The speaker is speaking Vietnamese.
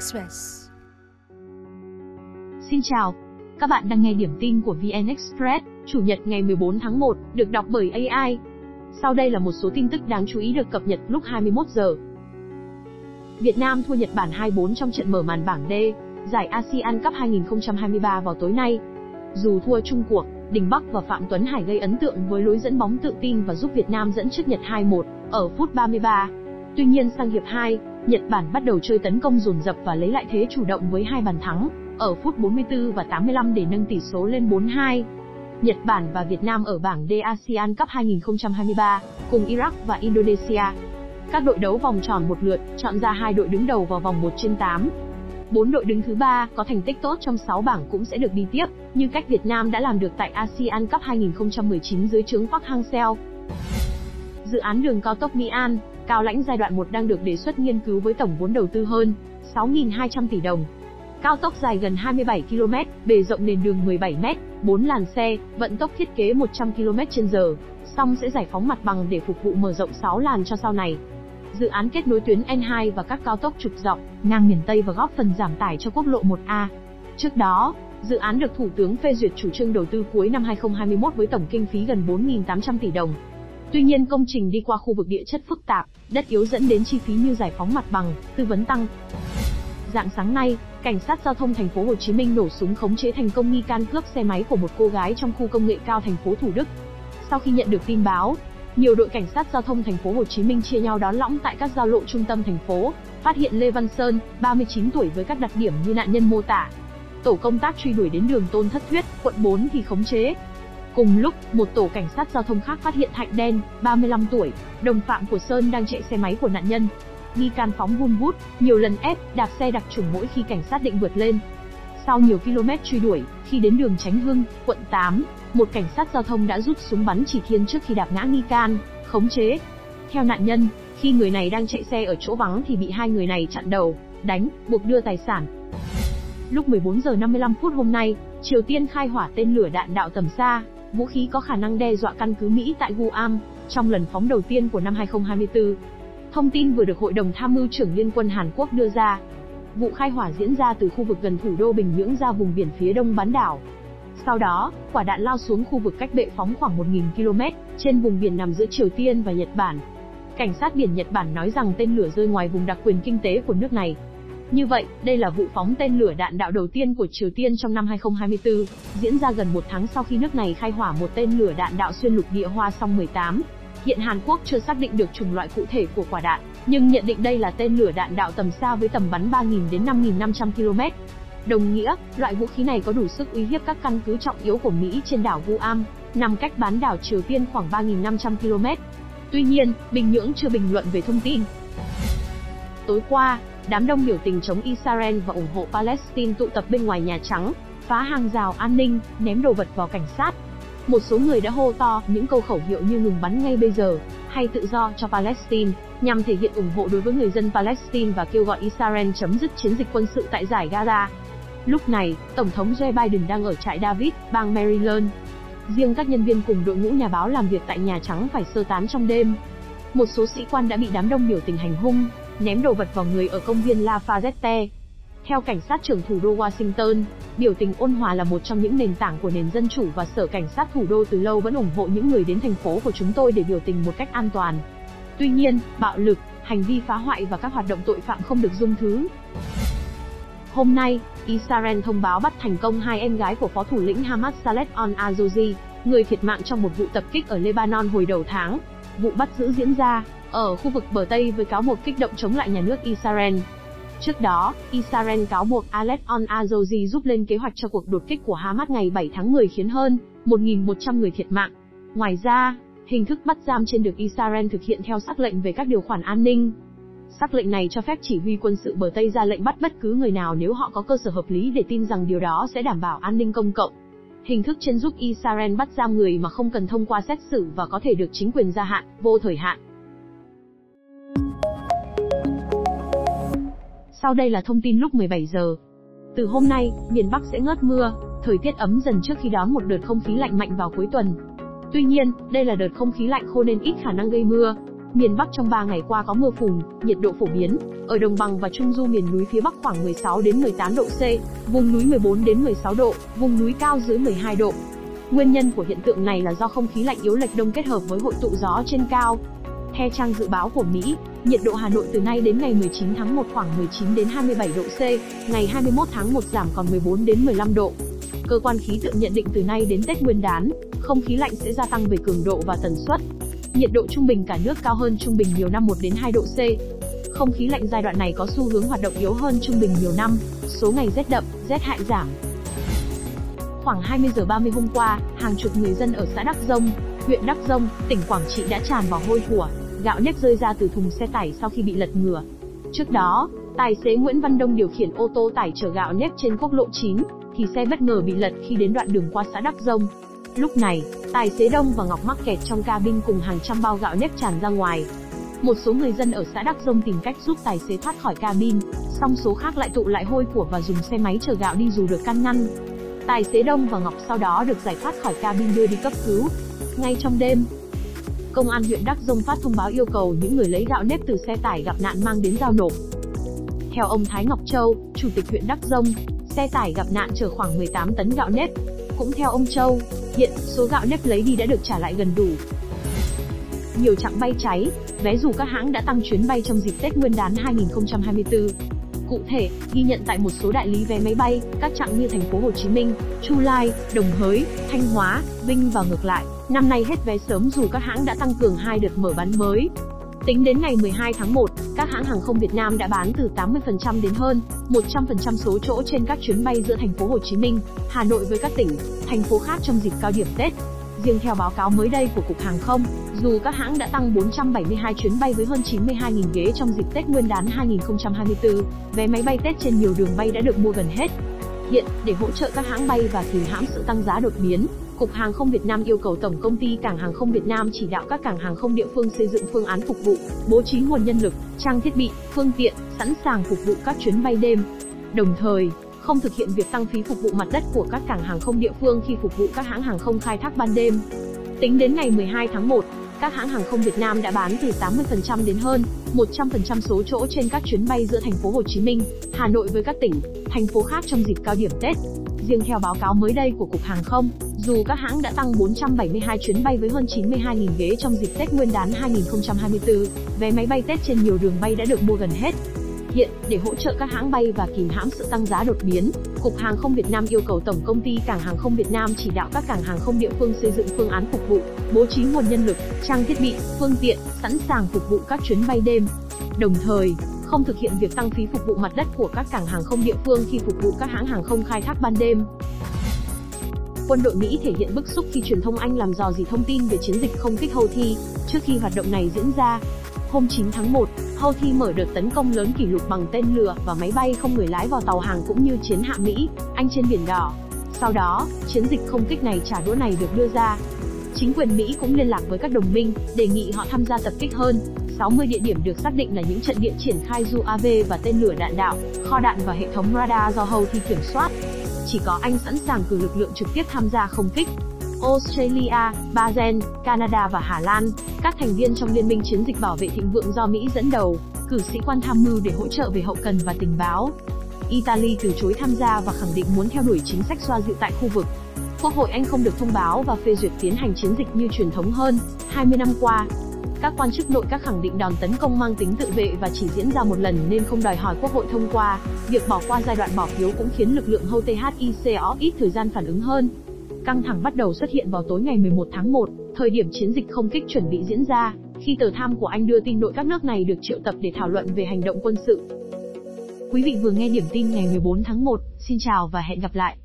Express. Xin chào. Các bạn đang nghe điểm tin của VN Express, Chủ nhật ngày 14 tháng 1, được đọc bởi AI. Sau đây là một số tin tức đáng chú ý được cập nhật lúc 21 giờ. Việt Nam thua Nhật Bản 2-4 trong trận mở màn bảng D, giải ASEAN Cup 2023 vào tối nay. Dù thua chung cuộc, Đình Bắc và Phạm Tuấn Hải gây ấn tượng với lối dẫn bóng tự tin và giúp Việt Nam dẫn trước Nhật 2-1 ở phút 33. Tuy nhiên sang hiệp 2, Nhật Bản bắt đầu chơi tấn công dồn dập và lấy lại thế chủ động với hai bàn thắng ở phút 44 và 85 để nâng tỷ số lên 4-2. Nhật Bản và Việt Nam ở bảng D ASEAN Cup 2023 cùng Iraq và Indonesia. Các đội đấu vòng tròn một lượt, chọn ra hai đội đứng đầu vào vòng 1 trên 8. Bốn đội đứng thứ ba có thành tích tốt trong 6 bảng cũng sẽ được đi tiếp, như cách Việt Nam đã làm được tại ASEAN Cup 2019 dưới trướng Park Hang-seo. Dự án đường cao tốc Mỹ An, Cao Lãnh giai đoạn 1 đang được đề xuất nghiên cứu với tổng vốn đầu tư hơn 6.200 tỷ đồng. Cao tốc dài gần 27 km, bề rộng nền đường 17 m, 4 làn xe, vận tốc thiết kế 100 km/h, song sẽ giải phóng mặt bằng để phục vụ mở rộng 6 làn cho sau này. Dự án kết nối tuyến N2 và các cao tốc trục dọc ngang miền Tây và góp phần giảm tải cho quốc lộ 1A. Trước đó, dự án được Thủ tướng phê duyệt chủ trương đầu tư cuối năm 2021 với tổng kinh phí gần 4.800 tỷ đồng. Tuy nhiên công trình đi qua khu vực địa chất phức tạp, đất yếu dẫn đến chi phí như giải phóng mặt bằng, tư vấn tăng. Dạng sáng nay, cảnh sát giao thông thành phố Hồ Chí Minh nổ súng khống chế thành công nghi can cướp xe máy của một cô gái trong khu công nghệ cao thành phố Thủ Đức. Sau khi nhận được tin báo, nhiều đội cảnh sát giao thông thành phố Hồ Chí Minh chia nhau đón lõng tại các giao lộ trung tâm thành phố, phát hiện Lê Văn Sơn, 39 tuổi với các đặc điểm như nạn nhân mô tả. Tổ công tác truy đuổi đến đường Tôn Thất Thuyết, quận 4 thì khống chế, Cùng lúc, một tổ cảnh sát giao thông khác phát hiện Thạnh Đen, 35 tuổi, đồng phạm của Sơn đang chạy xe máy của nạn nhân. Nghi can phóng vun vút, nhiều lần ép, đạp xe đặc trùng mỗi khi cảnh sát định vượt lên. Sau nhiều km truy đuổi, khi đến đường Tránh Hưng, quận 8, một cảnh sát giao thông đã rút súng bắn chỉ thiên trước khi đạp ngã nghi can, khống chế. Theo nạn nhân, khi người này đang chạy xe ở chỗ vắng thì bị hai người này chặn đầu, đánh, buộc đưa tài sản. Lúc 14 giờ 55 phút hôm nay, Triều Tiên khai hỏa tên lửa đạn đạo tầm xa, vũ khí có khả năng đe dọa căn cứ Mỹ tại Guam, trong lần phóng đầu tiên của năm 2024. Thông tin vừa được Hội đồng Tham mưu trưởng Liên quân Hàn Quốc đưa ra. Vụ khai hỏa diễn ra từ khu vực gần thủ đô Bình Nhưỡng ra vùng biển phía đông bán đảo. Sau đó, quả đạn lao xuống khu vực cách bệ phóng khoảng 1.000 km, trên vùng biển nằm giữa Triều Tiên và Nhật Bản. Cảnh sát biển Nhật Bản nói rằng tên lửa rơi ngoài vùng đặc quyền kinh tế của nước này, như vậy, đây là vụ phóng tên lửa đạn đạo đầu tiên của Triều Tiên trong năm 2024, diễn ra gần một tháng sau khi nước này khai hỏa một tên lửa đạn đạo xuyên lục địa Hoa Song 18. Hiện Hàn Quốc chưa xác định được chủng loại cụ thể của quả đạn, nhưng nhận định đây là tên lửa đạn đạo tầm xa với tầm bắn 3.000 đến 5.500 km. Đồng nghĩa, loại vũ khí này có đủ sức uy hiếp các căn cứ trọng yếu của Mỹ trên đảo Guam, nằm cách bán đảo Triều Tiên khoảng 3.500 km. Tuy nhiên, Bình Nhưỡng chưa bình luận về thông tin. Tối qua, đám đông biểu tình chống Israel và ủng hộ Palestine tụ tập bên ngoài Nhà Trắng, phá hàng rào an ninh, ném đồ vật vào cảnh sát. Một số người đã hô to những câu khẩu hiệu như ngừng bắn ngay bây giờ, hay tự do cho Palestine, nhằm thể hiện ủng hộ đối với người dân Palestine và kêu gọi Israel chấm dứt chiến dịch quân sự tại giải Gaza. Lúc này, Tổng thống Joe Biden đang ở trại David, bang Maryland. Riêng các nhân viên cùng đội ngũ nhà báo làm việc tại Nhà Trắng phải sơ tán trong đêm. Một số sĩ quan đã bị đám đông biểu tình hành hung, ném đồ vật vào người ở công viên Lafayette. Theo cảnh sát trưởng thủ đô Washington, biểu tình ôn hòa là một trong những nền tảng của nền dân chủ và sở cảnh sát thủ đô từ lâu vẫn ủng hộ những người đến thành phố của chúng tôi để biểu tình một cách an toàn. Tuy nhiên, bạo lực, hành vi phá hoại và các hoạt động tội phạm không được dung thứ. Hôm nay, Israel thông báo bắt thành công hai em gái của phó thủ lĩnh Hamas Saleh al-Azozi, người thiệt mạng trong một vụ tập kích ở Lebanon hồi đầu tháng. Vụ bắt giữ diễn ra ở khu vực bờ Tây với cáo buộc kích động chống lại nhà nước Israel. Trước đó, Israel cáo buộc Alex on Azozi giúp lên kế hoạch cho cuộc đột kích của Hamas ngày 7 tháng 10 khiến hơn 1.100 người thiệt mạng. Ngoài ra, hình thức bắt giam trên được Israel thực hiện theo sắc lệnh về các điều khoản an ninh. Sắc lệnh này cho phép chỉ huy quân sự bờ Tây ra lệnh bắt bất cứ người nào nếu họ có cơ sở hợp lý để tin rằng điều đó sẽ đảm bảo an ninh công cộng. Hình thức trên giúp Israel bắt giam người mà không cần thông qua xét xử và có thể được chính quyền gia hạn, vô thời hạn. Sau đây là thông tin lúc 17 giờ. Từ hôm nay, miền Bắc sẽ ngớt mưa, thời tiết ấm dần trước khi đón một đợt không khí lạnh mạnh vào cuối tuần. Tuy nhiên, đây là đợt không khí lạnh khô nên ít khả năng gây mưa. Miền Bắc trong 3 ngày qua có mưa phùn, nhiệt độ phổ biến, ở đồng bằng và trung du miền núi phía Bắc khoảng 16 đến 18 độ C, vùng núi 14 đến 16 độ, vùng núi cao dưới 12 độ. Nguyên nhân của hiện tượng này là do không khí lạnh yếu lệch đông kết hợp với hội tụ gió trên cao. Theo trang dự báo của Mỹ, nhiệt độ Hà Nội từ nay đến ngày 19 tháng 1 khoảng 19 đến 27 độ C, ngày 21 tháng 1 giảm còn 14 đến 15 độ. Cơ quan khí tượng nhận định từ nay đến Tết Nguyên đán, không khí lạnh sẽ gia tăng về cường độ và tần suất. Nhiệt độ trung bình cả nước cao hơn trung bình nhiều năm 1 đến 2 độ C. Không khí lạnh giai đoạn này có xu hướng hoạt động yếu hơn trung bình nhiều năm, số ngày rét đậm, rét hại giảm. Khoảng 20 giờ 30 hôm qua, hàng chục người dân ở xã Đắc Rông, huyện Đắc Rông, tỉnh Quảng Trị đã tràn vào hôi của, gạo nếp rơi ra từ thùng xe tải sau khi bị lật ngửa. Trước đó, tài xế Nguyễn Văn Đông điều khiển ô tô tải chở gạo nếp trên quốc lộ 9, thì xe bất ngờ bị lật khi đến đoạn đường qua xã Đắc Rông. Lúc này, tài xế Đông và Ngọc mắc kẹt trong cabin cùng hàng trăm bao gạo nếp tràn ra ngoài. Một số người dân ở xã Đắc Rông tìm cách giúp tài xế thoát khỏi cabin, song số khác lại tụ lại hôi của và dùng xe máy chở gạo đi dù được can ngăn. Tài xế Đông và Ngọc sau đó được giải thoát khỏi cabin đưa đi cấp cứu. Ngay trong đêm, Công an huyện Đắc Rông phát thông báo yêu cầu những người lấy gạo nếp từ xe tải gặp nạn mang đến giao nộp. Theo ông Thái Ngọc Châu, Chủ tịch huyện Đắc Rông, xe tải gặp nạn chở khoảng 18 tấn gạo nếp. Cũng theo ông Châu, hiện số gạo nếp lấy đi đã được trả lại gần đủ. Nhiều chặng bay cháy, vé dù các hãng đã tăng chuyến bay trong dịp Tết Nguyên đán 2024. Cụ thể, ghi nhận tại một số đại lý vé máy bay, các chặng như thành phố Hồ Chí Minh, Chu Lai, Đồng Hới, Thanh Hóa, Vinh và ngược lại, năm nay hết vé sớm dù các hãng đã tăng cường hai đợt mở bán mới. Tính đến ngày 12 tháng 1, các hãng hàng không Việt Nam đã bán từ 80% đến hơn 100% số chỗ trên các chuyến bay giữa thành phố Hồ Chí Minh, Hà Nội với các tỉnh, thành phố khác trong dịp cao điểm Tết. Riêng theo báo cáo mới đây của Cục Hàng không, dù các hãng đã tăng 472 chuyến bay với hơn 92.000 ghế trong dịp Tết Nguyên đán 2024, vé máy bay Tết trên nhiều đường bay đã được mua gần hết. Hiện, để hỗ trợ các hãng bay và kìm hãm sự tăng giá đột biến, Cục Hàng không Việt Nam yêu cầu Tổng công ty Cảng hàng không Việt Nam chỉ đạo các cảng hàng không địa phương xây dựng phương án phục vụ, bố trí nguồn nhân lực, trang thiết bị, phương tiện, sẵn sàng phục vụ các chuyến bay đêm. Đồng thời, không thực hiện việc tăng phí phục vụ mặt đất của các cảng hàng không địa phương khi phục vụ các hãng hàng không khai thác ban đêm. Tính đến ngày 12 tháng 1, các hãng hàng không Việt Nam đã bán từ 80% đến hơn 100% số chỗ trên các chuyến bay giữa thành phố Hồ Chí Minh, Hà Nội với các tỉnh, thành phố khác trong dịp cao điểm Tết. Riêng theo báo cáo mới đây của Cục Hàng không, dù các hãng đã tăng 472 chuyến bay với hơn 92.000 ghế trong dịp Tết Nguyên đán 2024, vé máy bay Tết trên nhiều đường bay đã được mua gần hết. Hiện, để hỗ trợ các hãng bay và kìm hãm sự tăng giá đột biến, Cục Hàng không Việt Nam yêu cầu Tổng công ty Cảng hàng không Việt Nam chỉ đạo các cảng hàng không địa phương xây dựng phương án phục vụ, bố trí nguồn nhân lực, trang thiết bị, phương tiện, sẵn sàng phục vụ các chuyến bay đêm. Đồng thời, không thực hiện việc tăng phí phục vụ mặt đất của các cảng hàng không địa phương khi phục vụ các hãng hàng không khai thác ban đêm. Quân đội Mỹ thể hiện bức xúc khi truyền thông Anh làm dò dỉ thông tin về chiến dịch không kích Houthi trước khi hoạt động này diễn ra. Hôm 9 tháng 1, Houthi mở đợt tấn công lớn kỷ lục bằng tên lửa và máy bay không người lái vào tàu hàng cũng như chiến hạm Mỹ, Anh trên biển đỏ. Sau đó, chiến dịch không kích này trả đũa này được đưa ra. Chính quyền Mỹ cũng liên lạc với các đồng minh, đề nghị họ tham gia tập kích hơn. 60 địa điểm được xác định là những trận địa triển khai UAV và tên lửa đạn đạo, kho đạn và hệ thống radar do Houthi kiểm soát. Chỉ có Anh sẵn sàng cử lực lượng trực tiếp tham gia không kích. Australia, Bahrain, Canada và Hà Lan, các thành viên trong liên minh chiến dịch bảo vệ thịnh vượng do Mỹ dẫn đầu, cử sĩ quan tham mưu để hỗ trợ về hậu cần và tình báo. Italy từ chối tham gia và khẳng định muốn theo đuổi chính sách xoa dịu tại khu vực. Quốc hội Anh không được thông báo và phê duyệt tiến hành chiến dịch như truyền thống hơn 20 năm qua. Các quan chức nội các khẳng định đòn tấn công mang tính tự vệ và chỉ diễn ra một lần nên không đòi hỏi Quốc hội thông qua. Việc bỏ qua giai đoạn bỏ phiếu cũng khiến lực lượng Houthi có ít thời gian phản ứng hơn. Căng thẳng bắt đầu xuất hiện vào tối ngày 11 tháng 1, thời điểm chiến dịch không kích chuẩn bị diễn ra, khi tờ tham của Anh đưa tin đội các nước này được triệu tập để thảo luận về hành động quân sự. Quý vị vừa nghe điểm tin ngày 14 tháng 1, xin chào và hẹn gặp lại.